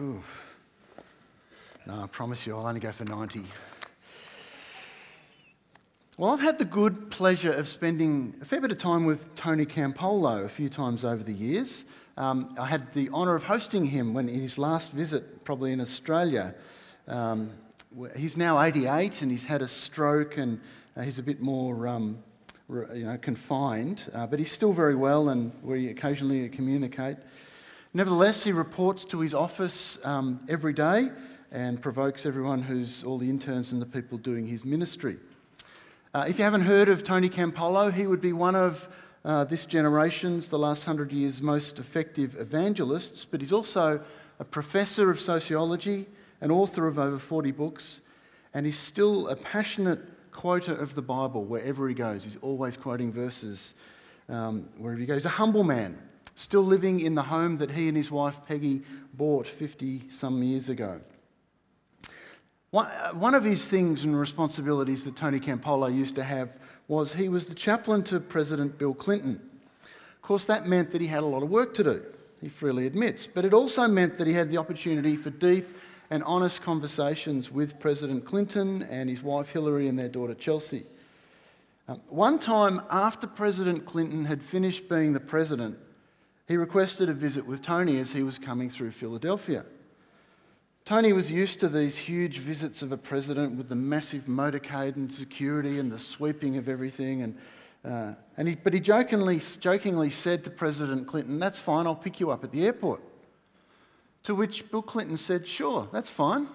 Ooh. No, I promise you, I'll only go for 90. Well, I've had the good pleasure of spending a fair bit of time with Tony Campolo a few times over the years. Um, I had the honour of hosting him when in his last visit, probably in Australia. Um, he's now 88 and he's had a stroke and uh, he's a bit more um, you know, confined, uh, but he's still very well and we occasionally communicate. Nevertheless, he reports to his office um, every day and provokes everyone who's all the interns and the people doing his ministry. Uh, if you haven't heard of Tony Campolo, he would be one of uh, this generation's, the last hundred years, most effective evangelists, but he's also a professor of sociology, an author of over 40 books, and he's still a passionate quoter of the Bible wherever he goes. He's always quoting verses um, wherever he goes. He's a humble man, still living in the home that he and his wife Peggy bought 50 some years ago. Uh, one of his things and responsibilities that Tony Campolo used to have was he was the chaplain to President Bill Clinton. Of course, that meant that he had a lot of work to do, he freely admits, but it also meant that he had the opportunity for deep and honest conversations with President Clinton and his wife Hillary and their daughter Chelsea. Um, one time, after President Clinton had finished being the president, he requested a visit with Tony as he was coming through Philadelphia. Tony was used to these huge visits of a president with the massive motorcade and security and the sweeping of everything. And, uh, and he, but he jokingly, jokingly said to President Clinton, That's fine, I'll pick you up at the airport. To which Bill Clinton said, Sure, that's fine.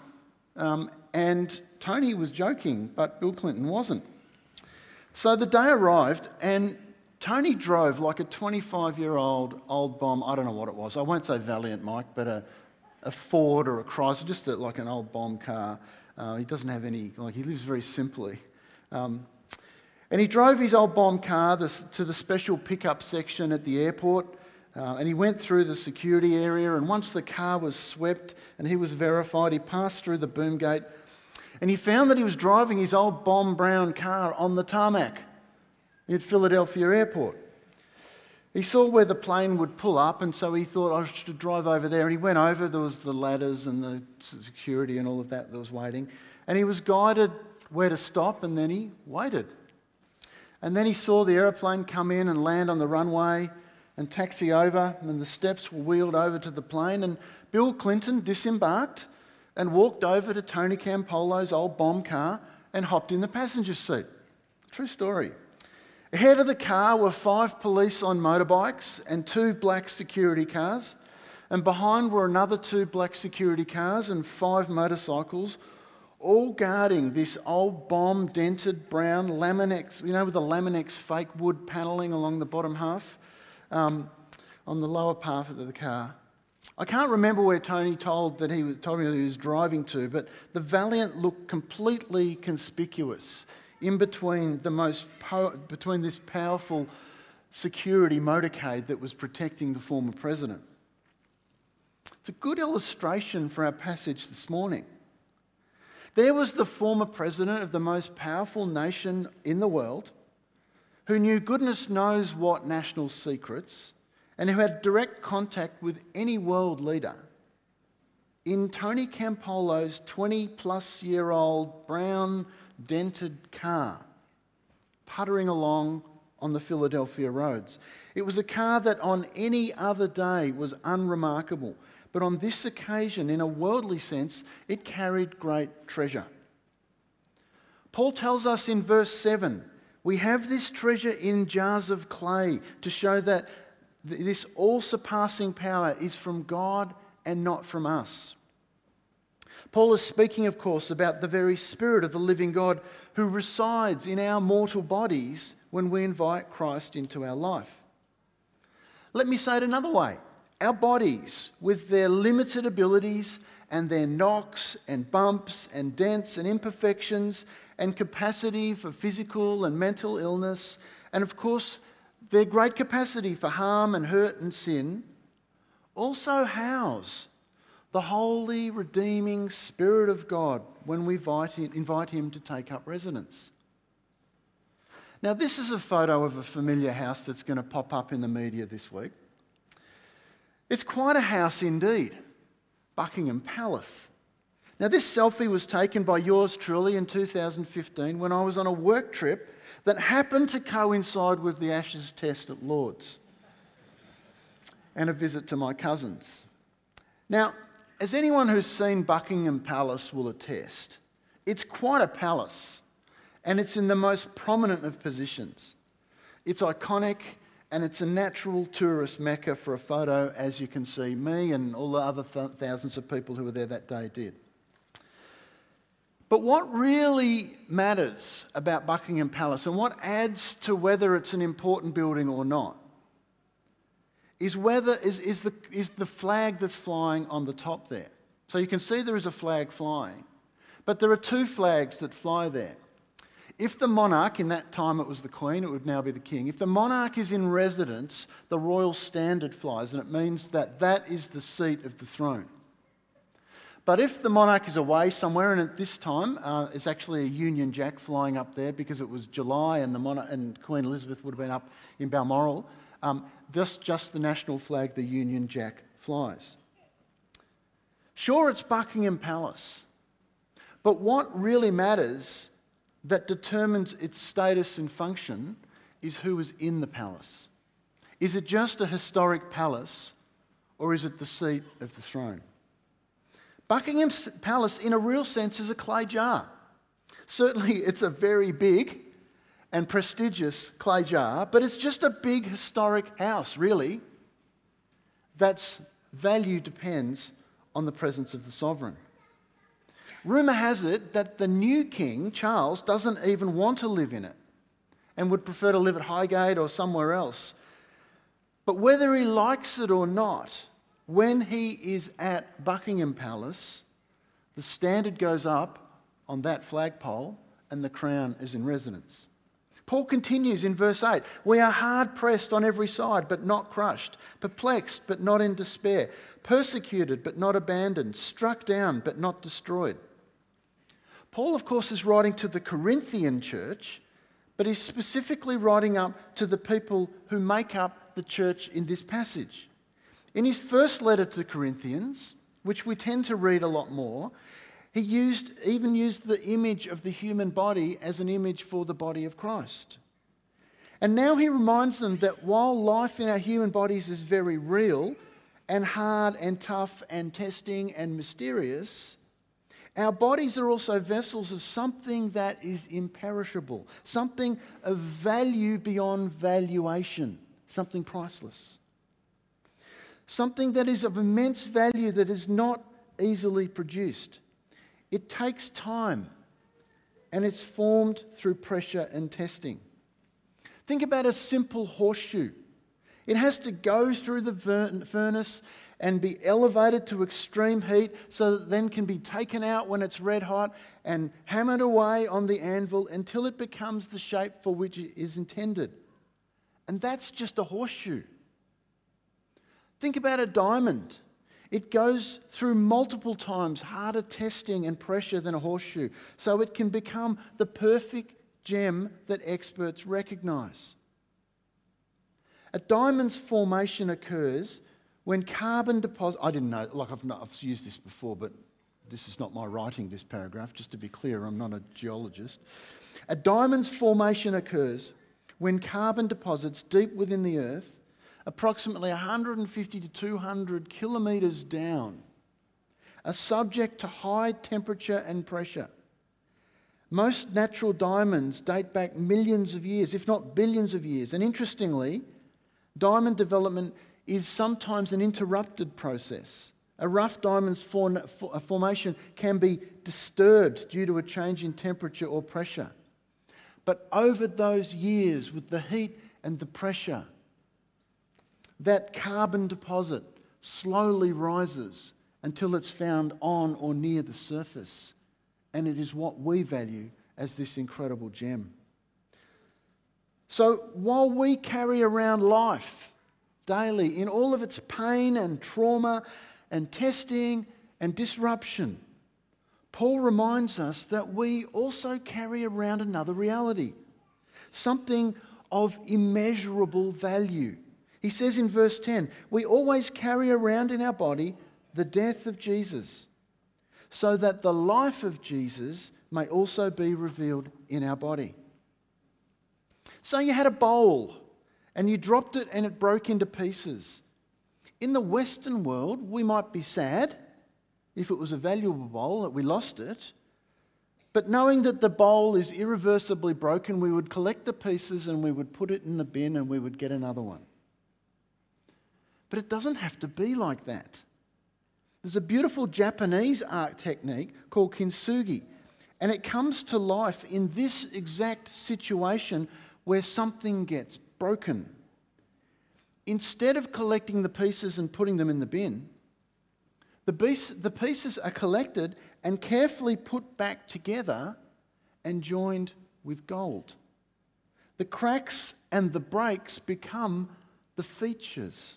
Um, and Tony was joking, but Bill Clinton wasn't. So the day arrived, and Tony drove like a 25 year old old bomb. I don't know what it was. I won't say Valiant, Mike, but a, a Ford or a Chrysler, just a, like an old bomb car. Uh, he doesn't have any, like, he lives very simply. Um, and he drove his old bomb car to the special pickup section at the airport. Uh, and he went through the security area, and once the car was swept and he was verified, he passed through the boom gate and he found that he was driving his old bomb brown car on the tarmac at Philadelphia Airport. He saw where the plane would pull up, and so he thought, I should drive over there. And he went over, there was the ladders and the security and all of that that was waiting. And he was guided where to stop, and then he waited. And then he saw the aeroplane come in and land on the runway and taxi over, and the steps were wheeled over to the plane, and Bill Clinton disembarked and walked over to Tony Campolo's old bomb car and hopped in the passenger seat. True story. Ahead of the car were five police on motorbikes and two black security cars, and behind were another two black security cars and five motorcycles, all guarding this old bomb dented brown Laminex, you know, with the Laminex fake wood panelling along the bottom half um, on the lower part of the car. I can't remember where Tony told that he was, told me that he was driving to, but the Valiant looked completely conspicuous in between the most po- between this powerful security motorcade that was protecting the former president. It's a good illustration for our passage this morning. There was the former president of the most powerful nation in the world who knew goodness knows what national secrets and who had direct contact with any world leader. In Tony Campolo's 20 plus year old brown dented car, puttering along on the Philadelphia roads. It was a car that on any other day was unremarkable, but on this occasion, in a worldly sense, it carried great treasure. Paul tells us in verse 7 we have this treasure in jars of clay to show that this all surpassing power is from God and not from us. Paul is speaking, of course, about the very Spirit of the living God who resides in our mortal bodies when we invite Christ into our life. Let me say it another way our bodies, with their limited abilities and their knocks and bumps and dents and imperfections and capacity for physical and mental illness, and of course, their great capacity for harm and hurt and sin, also house the holy, redeeming Spirit of God when we invite him, invite him to take up residence. Now, this is a photo of a familiar house that's going to pop up in the media this week. It's quite a house indeed. Buckingham Palace. Now, this selfie was taken by yours truly in 2015 when I was on a work trip that happened to coincide with the Ashes test at Lord's and a visit to my cousins. Now, as anyone who's seen Buckingham Palace will attest, it's quite a palace and it's in the most prominent of positions. It's iconic and it's a natural tourist mecca for a photo, as you can see me and all the other th- thousands of people who were there that day did. But what really matters about Buckingham Palace and what adds to whether it's an important building or not is whether is, is, the, is the flag that's flying on the top there. So you can see there is a flag flying, but there are two flags that fly there. If the monarch, in that time it was the queen, it would now be the king. If the monarch is in residence, the royal standard flies, and it means that that is the seat of the throne. But if the monarch is away somewhere, and at this time uh, it's actually a Union Jack flying up there because it was July and, the monarch, and Queen Elizabeth would have been up in Balmoral, um, this just the national flag, the Union Jack, flies. Sure, it's Buckingham Palace, but what really matters that determines its status and function is who is in the palace. Is it just a historic palace or is it the seat of the throne? Buckingham Palace, in a real sense, is a clay jar. Certainly, it's a very big and prestigious clay jar, but it's just a big historic house, really. That's value depends on the presence of the sovereign. Rumour has it that the new king, Charles, doesn't even want to live in it and would prefer to live at Highgrove or somewhere else. But whether he likes it or not, when he is at Buckingham Palace, the standard goes up on that flagpole and the crown is in residence. Paul continues in verse 8 We are hard pressed on every side, but not crushed, perplexed, but not in despair, persecuted, but not abandoned, struck down, but not destroyed. Paul, of course, is writing to the Corinthian church, but he's specifically writing up to the people who make up the church in this passage. In his first letter to Corinthians, which we tend to read a lot more, he used, even used the image of the human body as an image for the body of Christ. And now he reminds them that while life in our human bodies is very real and hard and tough and testing and mysterious, our bodies are also vessels of something that is imperishable, something of value beyond valuation, something priceless. Something that is of immense value that is not easily produced. It takes time and it's formed through pressure and testing. Think about a simple horseshoe. It has to go through the furnace and be elevated to extreme heat so that then can be taken out when it's red hot and hammered away on the anvil until it becomes the shape for which it is intended. And that's just a horseshoe. Think about a diamond. It goes through multiple times harder testing and pressure than a horseshoe, so it can become the perfect gem that experts recognize. A diamond's formation occurs when carbon deposit, I didn't know, like I've, not, I've used this before, but this is not my writing, this paragraph, just to be clear, I'm not a geologist. A diamond's formation occurs when carbon deposits deep within the earth, approximately 150 to 200 kilometres down, are subject to high temperature and pressure. Most natural diamonds date back millions of years, if not billions of years. And interestingly, diamond development is sometimes an interrupted process. A rough diamond's formation can be disturbed due to a change in temperature or pressure. But over those years, with the heat and the pressure, that carbon deposit slowly rises until it's found on or near the surface. And it is what we value as this incredible gem. So while we carry around life, daily in all of its pain and trauma and testing and disruption. Paul reminds us that we also carry around another reality, something of immeasurable value. He says in verse 10, we always carry around in our body the death of Jesus, so that the life of Jesus may also be revealed in our body. So you had a bowl and you dropped it and it broke into pieces. In the Western world, we might be sad if it was a valuable bowl that we lost it. But knowing that the bowl is irreversibly broken, we would collect the pieces and we would put it in the bin and we would get another one. But it doesn't have to be like that. There's a beautiful Japanese art technique called kintsugi, and it comes to life in this exact situation where something gets broken. Instead of collecting the pieces and putting them in the bin, the, pieces are collected and carefully put back together and joined with gold. The cracks and the breaks become the features.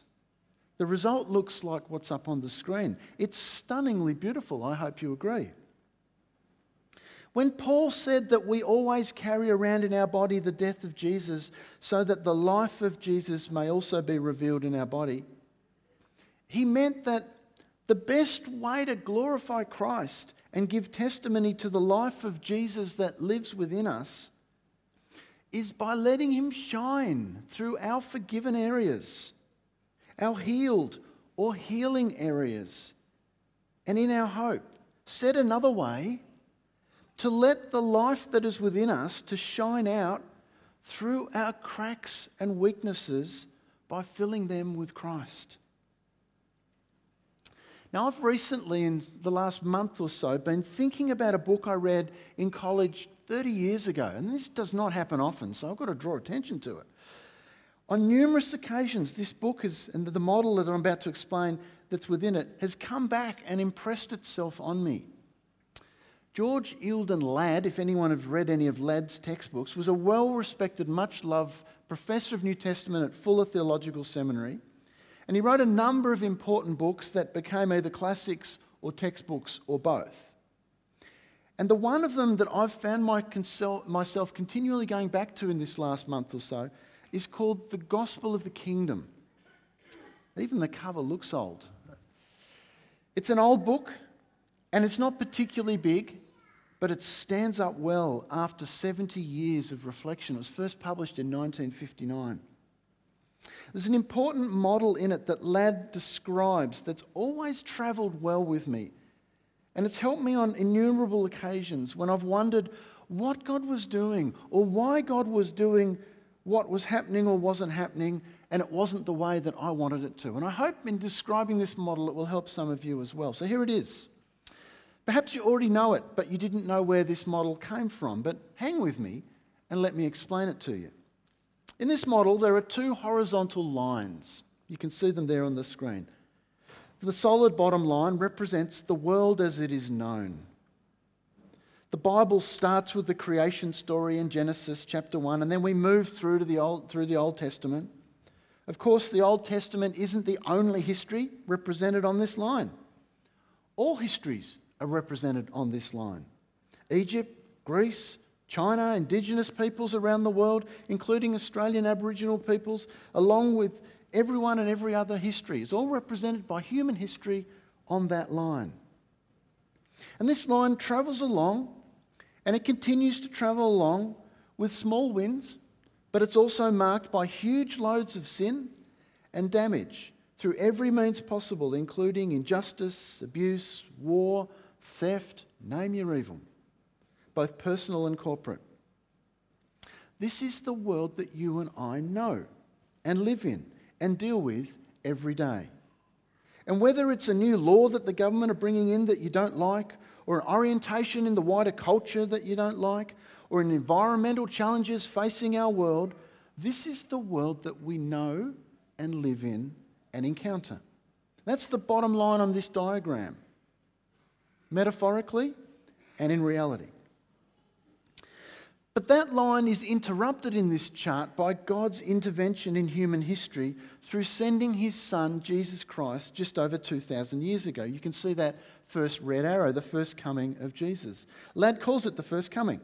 The result looks like what's up on the screen. It's stunningly beautiful. I hope you agree. When Paul said that we always carry around in our body the death of Jesus so that the life of Jesus may also be revealed in our body, he meant that the best way to glorify Christ and give testimony to the life of Jesus that lives within us is by letting him shine through our forgiven areas, our healed or healing areas, and in our hope. Said another way, to let the life that is within us to shine out through our cracks and weaknesses by filling them with Christ. Now, I've recently, in the last month or so, been thinking about a book I read in college 30 years ago, and this does not happen often, so I've got to draw attention to it. On numerous occasions, this book has, and the model that I'm about to explain that's within it, has come back and impressed itself on me. George Eldon Ladd, if anyone has read any of Ladd's textbooks, was a well respected, much loved professor of New Testament at Fuller Theological Seminary. And he wrote a number of important books that became either classics or textbooks or both. And the one of them that I've found myself continually going back to in this last month or so is called The Gospel of the Kingdom. Even the cover looks old. It's an old book, and it's not particularly big, but it stands up well after 70 years of reflection. It was first published in 1959. There's an important model in it that Ladd describes that's always travelled well with me. And it's helped me on innumerable occasions when I've wondered what God was doing or why God was doing what was happening or wasn't happening, and it wasn't the way that I wanted it to. And I hope in describing this model it will help some of you as well. So here it is. Perhaps you already know it, but you didn't know where this model came from. But hang with me and let me explain it to you. In this model, there are two horizontal lines. You can see them there on the screen. The solid bottom line represents the world as it is known. The Bible starts with the creation story in Genesis chapter 1, and then we move through, to the Old, through the Old Testament. Of course, the Old Testament isn't the only history represented on this line. All histories are represented on this line Egypt, Greece, China, indigenous peoples around the world, including Australian Aboriginal peoples, along with everyone and every other history. It's all represented by human history on that line. And this line travels along and it continues to travel along with small wins, but it's also marked by huge loads of sin and damage through every means possible, including injustice, abuse, war, theft, name your evil, both personal and corporate. This is the world that you and I know and live in and deal with every day. And whether it's a new law that the government are bringing in that you don't like, or an orientation in the wider culture that you don't like, or an environmental challenges facing our world, this is the world that we know and live in and encounter. That's the bottom line on this diagram metaphorically and in reality. But that line is interrupted in this chart by God's intervention in human history through sending his son, Jesus Christ, just over 2,000 years ago. You can see that first red arrow, the first coming of Jesus. Ladd calls it the first coming.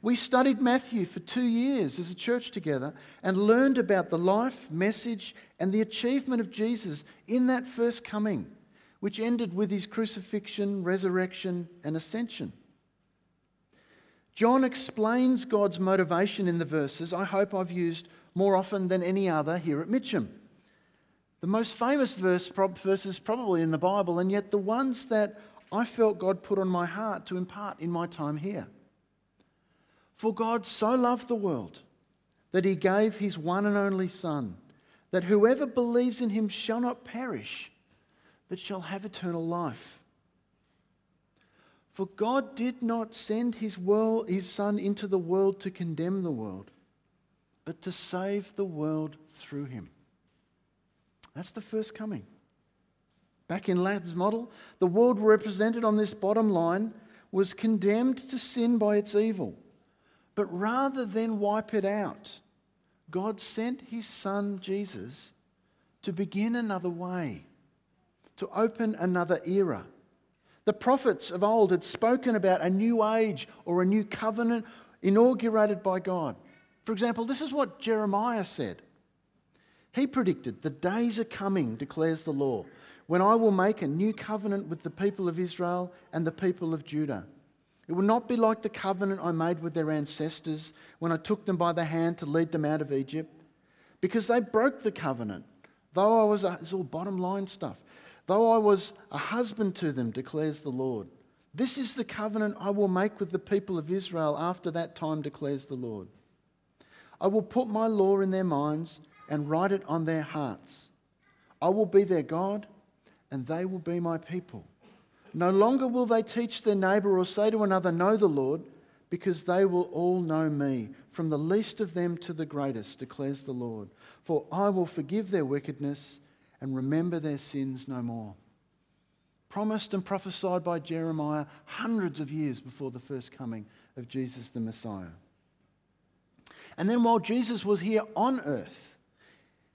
We studied Matthew for two years as a church together and learned about the life, message, and the achievement of Jesus in that first coming which ended with his crucifixion, resurrection, and ascension. John explains God's motivation in the verses I hope I've used more often than any other here at Mitcham. The most famous verse, verses probably in the Bible, and yet the ones that I felt God put on my heart to impart in my time here. For God so loved the world that he gave his one and only Son, that whoever believes in him shall not perish, but shall have eternal life. For God did not send his, world, his Son into the world to condemn the world, but to save the world through him. That's the first coming. Back in Ladd's model, the world represented on this bottom line was condemned to sin by its evil. But rather than wipe it out, God sent his son Jesus to begin another way, to open another era. The prophets of old had spoken about a new age or a new covenant inaugurated by God. For example, this is what Jeremiah said. He predicted, The days are coming, declares the law, when I will make a new covenant with the people of Israel and the people of Judah it will not be like the covenant I made with their ancestors when I took them by the hand to lead them out of Egypt, because they broke the covenant. Though I was, a, it's all bottom line stuff. Though I was a husband to them, declares the Lord. This is the covenant I will make with the people of Israel after that time, declares the Lord. I will put my law in their minds and write it on their hearts. I will be their God, and they will be my people. No longer will they teach their neighbor or say to another, Know the Lord, because they will all know me, from the least of them to the greatest, declares the Lord. For I will forgive their wickedness and remember their sins no more. Promised and prophesied by Jeremiah hundreds of years before the first coming of Jesus the Messiah. And then while Jesus was here on earth,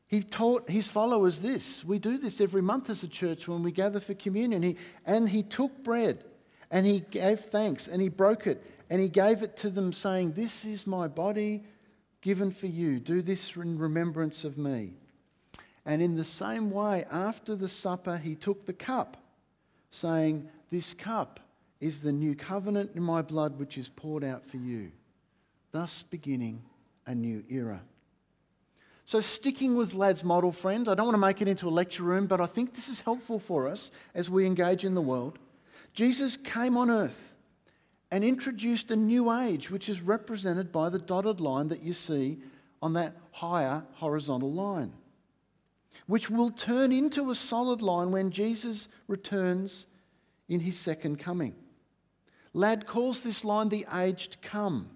he taught his followers this. We do this every month as a church when we gather for communion. He, and he took bread and he gave thanks and he broke it and he gave it to them, saying, This is my body given for you. Do this in remembrance of me. And in the same way, after the supper, he took the cup, saying, This cup is the new covenant in my blood, which is poured out for you, thus beginning a new era. So, sticking with Ladd's model, friends, I don't want to make it into a lecture room, but I think this is helpful for us as we engage in the world. Jesus came on earth and introduced a new age, which is represented by the dotted line that you see on that higher horizontal line, which will turn into a solid line when Jesus returns in his second coming. Ladd calls this line the aged come.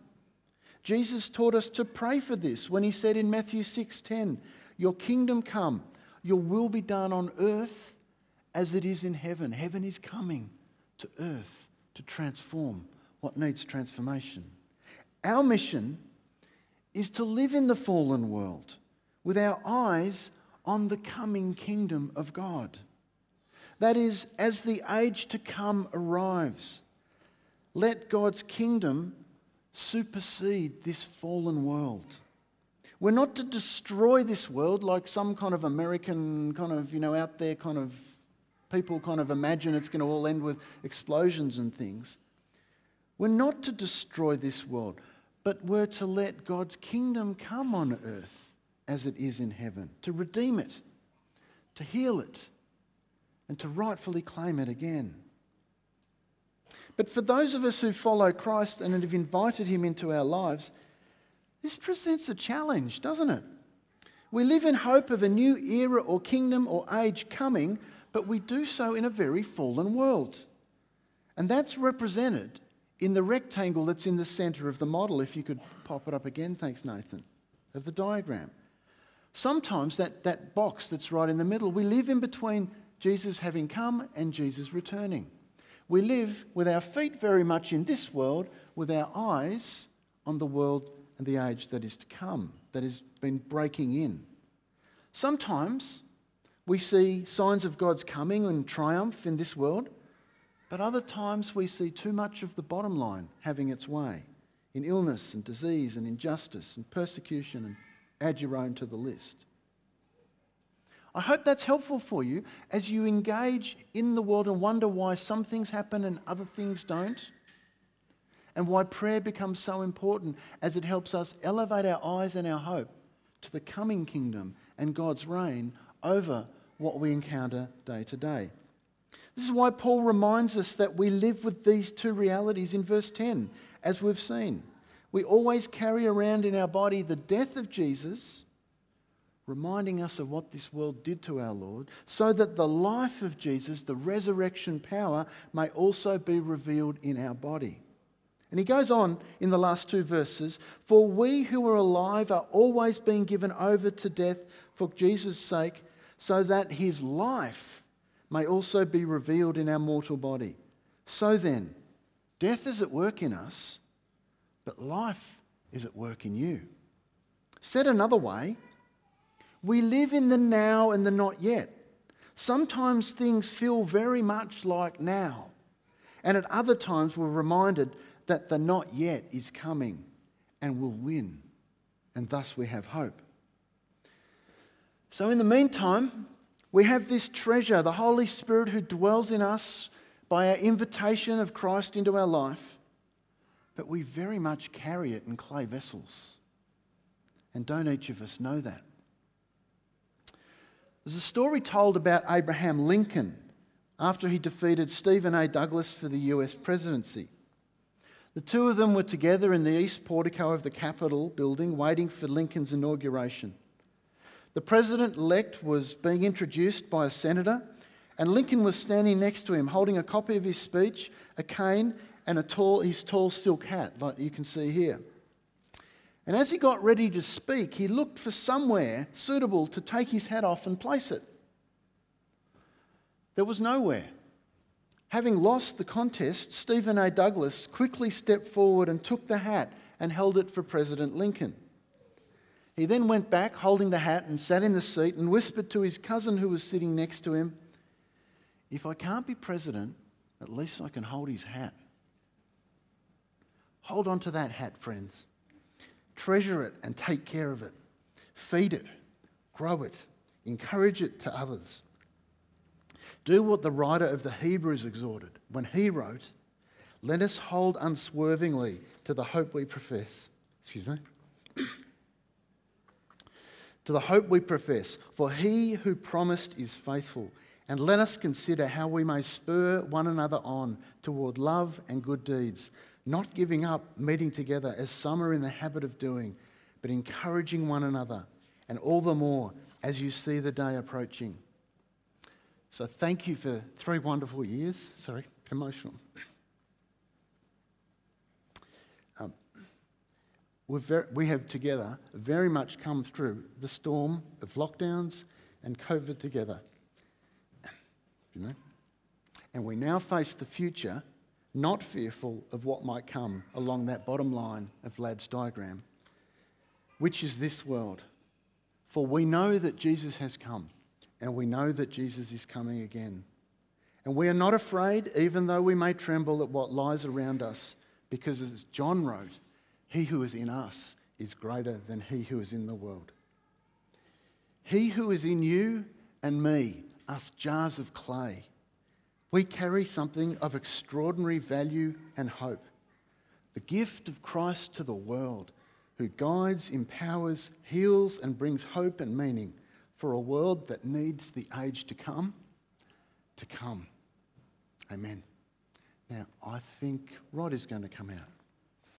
Jesus taught us to pray for this when he said in Matthew 6:10, "Your kingdom come, your will be done on earth as it is in heaven." Heaven is coming to earth to transform what needs transformation. Our mission is to live in the fallen world with our eyes on the coming kingdom of God. That is, as the age to come arrives, let God's kingdom supersede this fallen world. We're not to destroy this world like some kind of American, kind of, you know, out there kind of people kind of imagine it's going to all end with explosions and things. We're not to destroy this world, but we're to let God's kingdom come on earth as it is in heaven, to redeem it, to heal it, and to rightfully claim it again. But for those of us who follow Christ and have invited him into our lives, this presents a challenge, doesn't it? We live in hope of a new era or kingdom or age coming, but we do so in a very fallen world. And that's represented in the rectangle that's in the center of the model. If you could pop it up again, thanks, Nathan, of the diagram. Sometimes that, that box that's right in the middle, we live in between Jesus having come and Jesus returning. We live with our feet very much in this world, with our eyes on the world and the age that is to come, that has been breaking in. Sometimes we see signs of God's coming and triumph in this world, but other times we see too much of the bottom line having its way in illness and disease and injustice and persecution and add your own to the list. I hope that's helpful for you as you engage in the world and wonder why some things happen and other things don't. And why prayer becomes so important as it helps us elevate our eyes and our hope to the coming kingdom and God's reign over what we encounter day to day. This is why Paul reminds us that we live with these two realities in verse 10, as we've seen. We always carry around in our body the death of Jesus, reminding us of what this world did to our Lord, so that the life of Jesus, the resurrection power, may also be revealed in our body. And he goes on in the last two verses For we who are alive are always being given over to death for Jesus' sake, so that his life may also be revealed in our mortal body. So then, death is at work in us, but life is at work in you. Said another way, we live in the now and the not yet. Sometimes things feel very much like now, and at other times we're reminded that the not yet is coming and will win, and thus we have hope. So, in the meantime, we have this treasure, the Holy Spirit who dwells in us by our invitation of Christ into our life, but we very much carry it in clay vessels. And don't each of us know that? There's a story told about Abraham Lincoln after he defeated Stephen A. Douglas for the US presidency. The two of them were together in the east portico of the Capitol building waiting for Lincoln's inauguration. The president elect was being introduced by a senator, and Lincoln was standing next to him holding a copy of his speech, a cane, and a tall, his tall silk hat, like you can see here. And as he got ready to speak, he looked for somewhere suitable to take his hat off and place it. There was nowhere. Having lost the contest, Stephen A. Douglas quickly stepped forward and took the hat and held it for President Lincoln. He then went back holding the hat and sat in the seat and whispered to his cousin who was sitting next to him, If I can't be president, at least I can hold his hat. Hold on to that hat, friends. Treasure it and take care of it. Feed it, grow it, encourage it to others. Do what the writer of the Hebrews exhorted when he wrote, Let us hold unswervingly to the hope we profess. Excuse me. to the hope we profess, for he who promised is faithful. And let us consider how we may spur one another on toward love and good deeds, not giving up meeting together as some are in the habit of doing, but encouraging one another, and all the more as you see the day approaching. So thank you for three wonderful years. Sorry, emotional. Um, we've we have together very much come through the storm of lockdowns and COVID together. You know? And we now face the future not fearful of what might come along that bottom line of Ladd's diagram, which is this world. For we know that Jesus has come and we know that Jesus is coming again. And we are not afraid, even though we may tremble at what lies around us, because as John wrote, he who is in us is greater than he who is in the world. He who is in you and me, us jars of clay, we carry something of extraordinary value and hope. The gift of Christ to the world, who guides, empowers, heals, and brings hope and meaning for a world that needs the age to come to come. Amen. Now, I think Rod is going to come out.